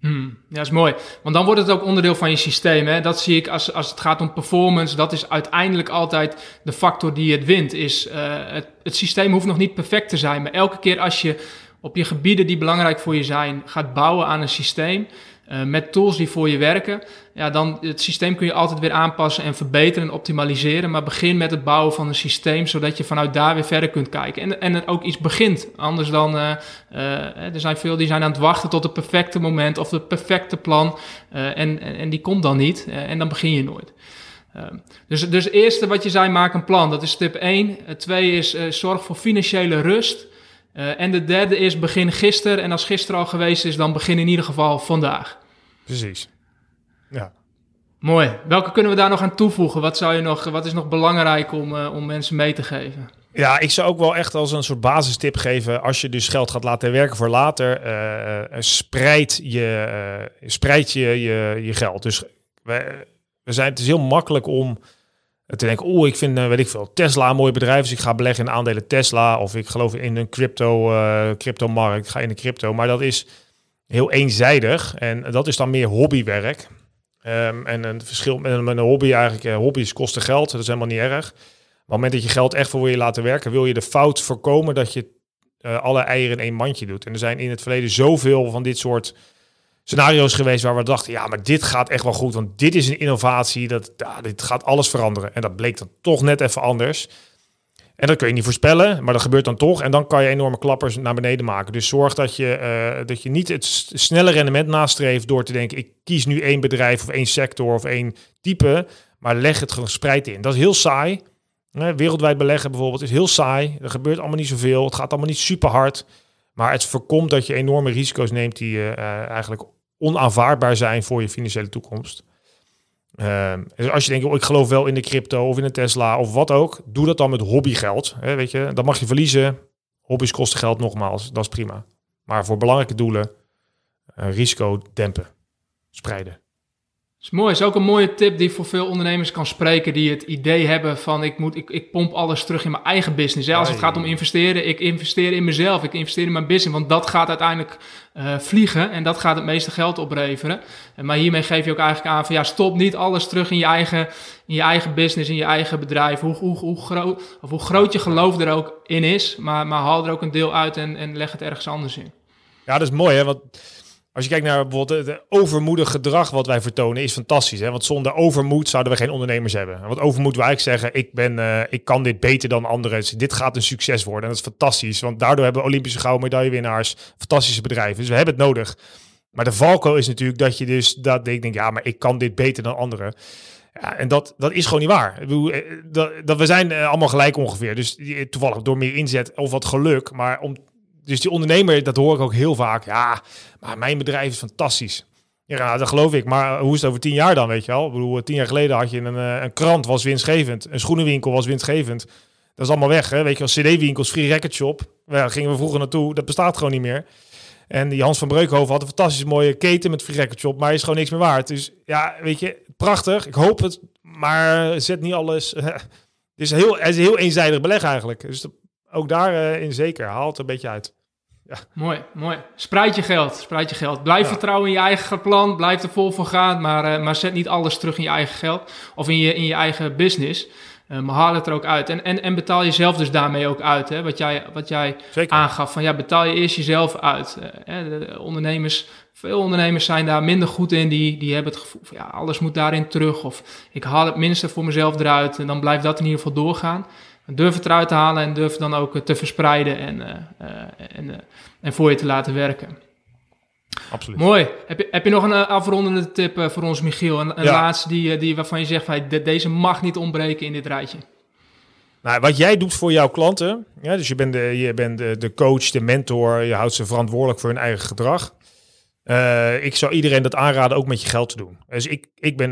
Hmm, ja, dat is mooi. Want dan wordt het ook onderdeel van je systeem. Hè? Dat zie ik als, als het gaat om performance. Dat is uiteindelijk altijd de factor die het wint. Is, uh, het, het systeem hoeft nog niet perfect te zijn. Maar elke keer als je op je gebieden die belangrijk voor je zijn gaat bouwen aan een systeem uh, met tools die voor je werken, ja, dan het systeem kun je altijd weer aanpassen en verbeteren en optimaliseren. Maar begin met het bouwen van een systeem, zodat je vanuit daar weer verder kunt kijken. En, en ook iets begint. Anders dan, uh, uh, er zijn veel die zijn aan het wachten tot het perfecte moment of het perfecte plan. en, en die komt dan niet en dan begin je nooit. dus, dus het eerste wat je zei, maak een plan. Dat is stip 1. Het tweede is zorg voor financiële rust. Uh, en de derde is begin gisteren. En als gisteren al geweest is, dan begin in ieder geval vandaag. Precies. Ja. Mooi. Welke kunnen we daar nog aan toevoegen? Wat, zou je nog, wat is nog belangrijk om, uh, om mensen mee te geven? Ja, ik zou ook wel echt als een soort basistip geven. Als je dus geld gaat laten werken voor later, uh, spreid, je, spreid je, je, je geld. Dus we, we zijn, het is heel makkelijk om te denken, oh, ik vind, uh, weet ik veel, Tesla een mooi bedrijf, dus ik ga beleggen in aandelen Tesla, of ik geloof in een crypto, uh, crypto-markt, ik ga in de crypto. Maar dat is heel eenzijdig en dat is dan meer hobbywerk. Um, en een verschil met, een hobby eigenlijk, uh, hobby's kosten geld, dat is helemaal niet erg. Maar op het moment dat je geld echt voor wil je laten werken, wil je de fout voorkomen dat je alle eieren in één mandje doet. En er zijn in het verleden zoveel van dit soort scenario's geweest waar we dachten, ja, maar dit gaat echt wel goed, want dit is een innovatie, dat, ja, dit gaat alles veranderen. En dat bleek dan toch net even anders. En dat kun je niet voorspellen, maar dat gebeurt dan toch. En dan kan je enorme klappers naar beneden maken. Dus zorg dat je, uh, dat je niet het snelle rendement nastreeft door te denken, ik kies nu één bedrijf of één sector of één type, maar leg het gespreid in. Dat is heel saai. Wereldwijd beleggen bijvoorbeeld is heel saai. Er gebeurt allemaal niet zoveel. Het gaat allemaal niet super hard. Maar het voorkomt dat je enorme risico's neemt die je uh, eigenlijk onaanvaardbaar zijn voor je financiële toekomst. Uh, dus als je denkt, oh, ik geloof wel in de crypto of in een Tesla of wat ook, doe dat dan met hobbygeld. Hè, weet je, dan mag je verliezen. Hobby's kosten geld nogmaals, dat is prima. Maar voor belangrijke doelen, uh, risico dempen, spreiden is mooi. is ook een mooie tip die voor veel ondernemers kan spreken die het idee hebben van ik, moet, ik, ik pomp alles terug in mijn eigen business. Hè? Als het gaat om investeren, ik investeer in mezelf, ik investeer in mijn business, want dat gaat uiteindelijk uh, vliegen en dat gaat het meeste geld opleveren. Maar hiermee geef je ook eigenlijk aan van ja, stop niet alles terug in je eigen, in je eigen business, in je eigen bedrijf. Hoe, hoe, hoe, groot, of hoe groot je geloof er ook in is, maar, maar haal er ook een deel uit en, en leg het ergens anders in. Ja, dat is mooi hè, want als je kijkt naar bijvoorbeeld het overmoedig gedrag wat wij vertonen, is fantastisch. Hè? Want zonder overmoed zouden we geen ondernemers hebben. Want overmoed wil eigenlijk zeggen, ik, ben, uh, ik kan dit beter dan anderen. Dus dit gaat een succes worden. En dat is fantastisch. Want daardoor hebben we Olympische gouden medaillewinnaars, fantastische bedrijven. Dus we hebben het nodig. Maar de valko is natuurlijk dat je dus dat ik denk, ja, maar ik kan dit beter dan anderen. Ja, en dat, dat is gewoon niet waar. Eh, dat, dat, we zijn eh, allemaal gelijk ongeveer. Dus toevallig door meer inzet of wat geluk. Maar om dus die ondernemer, dat hoor ik ook heel vaak. Ja, maar mijn bedrijf is fantastisch. Ja, dat geloof ik. Maar hoe is het over tien jaar dan, weet je wel? Ik bedoel, tien jaar geleden had je een, eh, een krant, was winstgevend. Een schoenenwinkel was winstgevend. Dat is allemaal weg, hè? Weet je wel, cd-winkels, free record shop. Daar gingen we vroeger naartoe. Dat bestaat gewoon niet meer. En die Hans van Breukhoven had een fantastisch mooie keten met free record shop. Maar is gewoon niks meer waard. Dus ja, weet je, prachtig. Ik hoop het. Maar zet niet alles... *laughs* het, is heel, het is heel eenzijdig beleg eigenlijk. Dus ook daarin uh, zeker. Haal het een beetje uit. Ja. Mooi, mooi. Spreid je geld, spreid je geld. Blijf vertrouwen in je eigen plan, blijf er vol voor gaan, maar, uh, maar zet niet alles terug in je eigen geld of in je, in je eigen business. maar haal het er ook uit. En, en, en betaal jezelf dus daarmee ook uit. Hè? Wat jij, wat jij aangaf. Van ja, betaal je eerst jezelf uit. de ondernemers, veel ondernemers zijn daar minder goed in. Die, die hebben het gevoel van ja, alles moet daarin terug. Of ik haal het minste voor mezelf eruit. En dan blijft dat in ieder geval doorgaan. Durf het eruit te halen en durf dan ook te verspreiden en, en, en voor je te laten werken. Absoluut. Mooi. Heb je, heb je nog een afrondende tip voor ons, Michiel? Een, een laatste die, die, waarvan je zegt, van, deze mag niet ontbreken in dit rijtje. Nou, wat jij doet voor jouw klanten, ja, dus je bent, de, je bent de, de coach, de mentor, je houdt ze verantwoordelijk voor hun eigen gedrag. Ik zou iedereen dat aanraden ook met je geld te doen. Dus ik, ik ben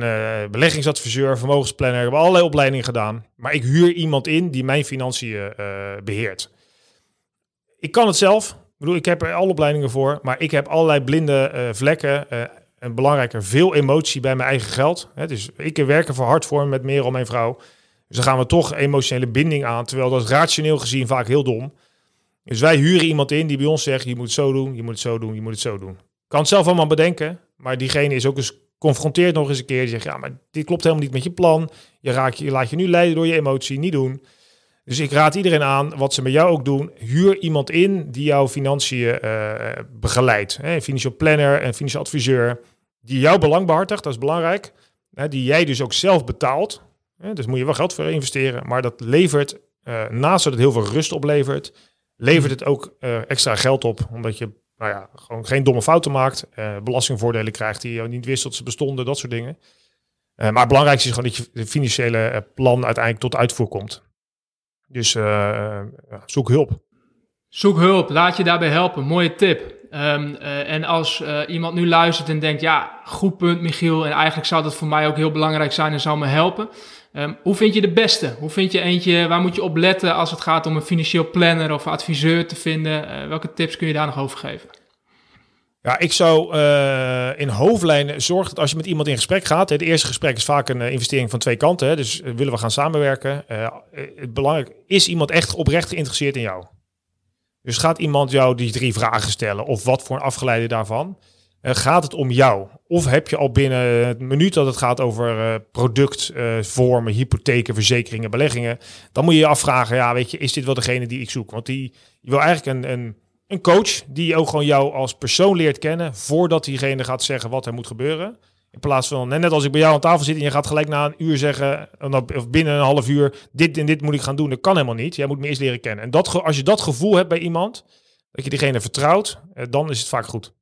beleggingsadviseur, vermogensplanner, ik heb allerlei opleidingen gedaan. Maar ik huur iemand in die mijn financiën beheert. Ik kan het zelf, bedoel, ik heb er alle opleidingen voor, maar ik heb allerlei blinde vlekken. En belangrijker, veel emotie bij mijn eigen geld. Hè, dus ik werk er voor hard voor met meer om mijn vrouw. Dus dan gaan we toch emotionele binding aan, terwijl dat rationeel gezien vaak heel dom. Dus wij huren iemand in die bij ons zegt, je moet het zo doen, je moet het zo doen, je moet het zo doen. Kan het zelf allemaal bedenken, maar diegene is ook eens confronteerd nog eens een keer. Die zegt, ja, maar dit klopt helemaal niet met je plan. Je, raakt, je laat je nu leiden door je emotie, niet doen. Dus ik raad iedereen aan, wat ze met jou ook doen, huur iemand in die jouw financiën uh, begeleidt. Een financieel planner en financieel adviseur, die jouw belang behartigt, dat is belangrijk. Hè, die jij dus ook zelf betaalt. Hè, dus moet je wel geld voor investeren, maar dat levert, uh, naast dat het heel veel rust oplevert, levert het ook uh, extra geld op, omdat je nou ja, gewoon geen domme fouten maakt, belastingvoordelen krijgt die je niet wist dat ze bestonden, dat soort dingen. maar het belangrijkste is gewoon dat je financiële plan uiteindelijk tot uitvoer komt. Dus zoek hulp. Zoek hulp, laat je daarbij helpen. Mooie tip. Uh, en als iemand nu luistert en denkt, ja, goed punt Michiel, en eigenlijk zou dat voor mij ook heel belangrijk zijn en zou me helpen. Um, hoe vind je de beste? Hoe vind je eentje, waar moet je op letten als het gaat om een financieel planner of adviseur te vinden? welke tips kun je daar nog over geven? Ja, ik zou uh, in hoofdlijnen zorgen dat als je met iemand in gesprek gaat. Het eerste gesprek is vaak een uh, investering van twee kanten. Hè, dus willen we gaan samenwerken. het belangrijk is iemand echt oprecht geïnteresseerd in jou. Dus gaat iemand jou die drie vragen stellen of wat voor een afgeleide daarvan? Gaat het om jou? Of heb je al binnen het minuut dat het gaat over productvormen, hypotheken, verzekeringen, beleggingen, dan moet je je afvragen, ja, weet je, is dit wel degene die ik zoek? Want die wil eigenlijk een, een een coach die ook gewoon jou als persoon leert kennen voordat diegene gaat zeggen wat er moet gebeuren. In plaats van, net als ik bij jou aan tafel zit en je gaat gelijk na een uur zeggen, of binnen een half uur, dit en dit moet ik gaan doen. Dat kan helemaal niet. Jij moet me eerst leren kennen. En dat, als je dat gevoel hebt bij iemand, dat je diegene vertrouwt, eh, dan is het vaak goed.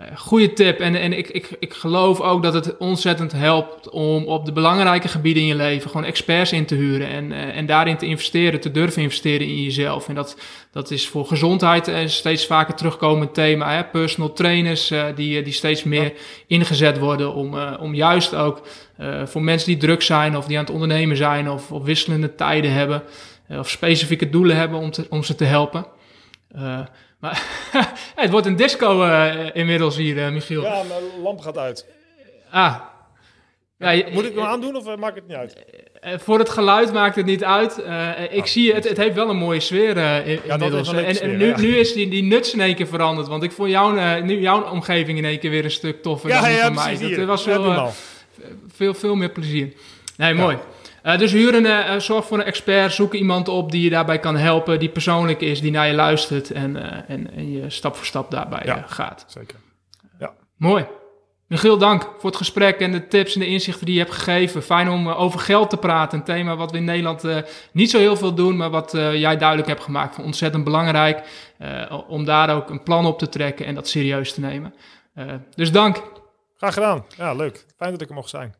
Uh, goeie tip. En, en ik, ik, ik geloof ook dat het ontzettend helpt om op de belangrijke gebieden in je leven gewoon experts in te huren en, uh, en daarin te investeren, te durven investeren in jezelf. En dat, dat is voor gezondheid een steeds vaker terugkomend thema. Hè? Personal trainers die, die steeds meer ingezet worden om, om juist ook voor mensen die druk zijn of die aan het ondernemen zijn of, of wisselende tijden hebben of specifieke doelen hebben om, te, om ze te helpen. Maar *laughs* het wordt een disco uh, inmiddels hier, uh, Michiel. Ja, mijn lamp gaat uit. Ah. Ja, je, Moet ik hem aandoen of uh, maakt het niet uit? voor het geluid maakt het niet uit. ik oh, zie het, het heeft wel een mooie sfeer in, ja, inmiddels. En, sfeer, en, nu, ja. nu, is die, die nuts in één keer veranderd. Want ik vond jouw, nu jouw omgeving in één keer weer een stuk toffer ja, dan ja, van mij. Dat was veel, veel, veel meer plezier. Nee, mooi. Uh, dus huren, uh, zorg voor een expert, zoek iemand op die je daarbij kan helpen, die persoonlijk is, die naar je luistert en, en, en, je stap voor stap daarbij ja, gaat. Zeker. Ja. Mooi. Michiel, dank voor het gesprek en de tips en de inzichten die je hebt gegeven. Fijn om over geld te praten. Een thema wat we in Nederland niet zo heel veel doen, maar wat jij duidelijk hebt gemaakt. Ontzettend belangrijk om daar ook een plan op te trekken en dat serieus te nemen. dus dank. Graag gedaan. Ja, leuk. Fijn dat ik er mocht zijn.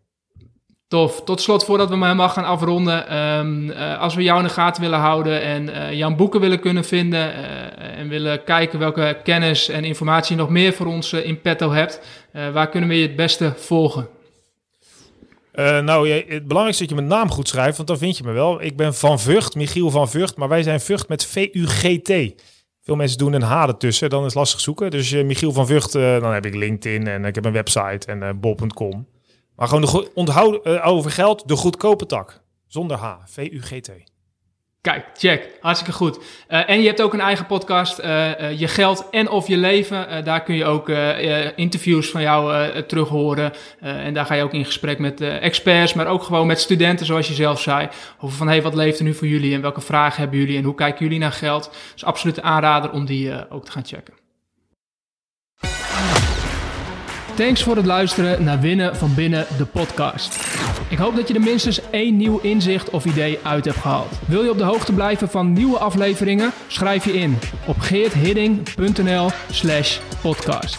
Tof. Tot slot, voordat we hem helemaal gaan afronden. Um, uh, als we jou in de gaten willen houden en uh, jouw boeken willen kunnen vinden. Uh, en willen kijken welke kennis en informatie je nog meer voor ons in petto hebt. waar kunnen we je het beste volgen? nou, het belangrijkste is dat je mijn naam goed schrijft, want dan vind je me wel. Ik ben Van Vught, Michiel van Vught, maar wij zijn Vught met V-U-G-T. Veel mensen doen een H ertussen, dan is het lastig zoeken. Dus Michiel van Vught, dan heb ik LinkedIn en ik heb een website en bol.com. Maar gewoon de onthoud uh, over geld, de goedkope tak. Zonder H. V-U-G-T. Kijk, check. Hartstikke goed. Uh, en je hebt ook een eigen podcast, uh, Je Geld en of Je Leven. daar kun je ook interviews van jou terug horen. en daar ga je ook in gesprek met experts, maar ook gewoon met studenten, zoals je zelf zei. Over van, hey, wat leeft er nu voor jullie en welke vragen hebben jullie en hoe kijken jullie naar geld? Dus absoluut een aanrader om die ook te gaan checken. Thanks voor het luisteren naar Winnen van Binnen, de podcast. Ik hoop dat je er minstens één nieuw inzicht of idee uit hebt gehaald. Wil je op de hoogte blijven van nieuwe afleveringen? Schrijf je in op geerthidding.nl slash podcast.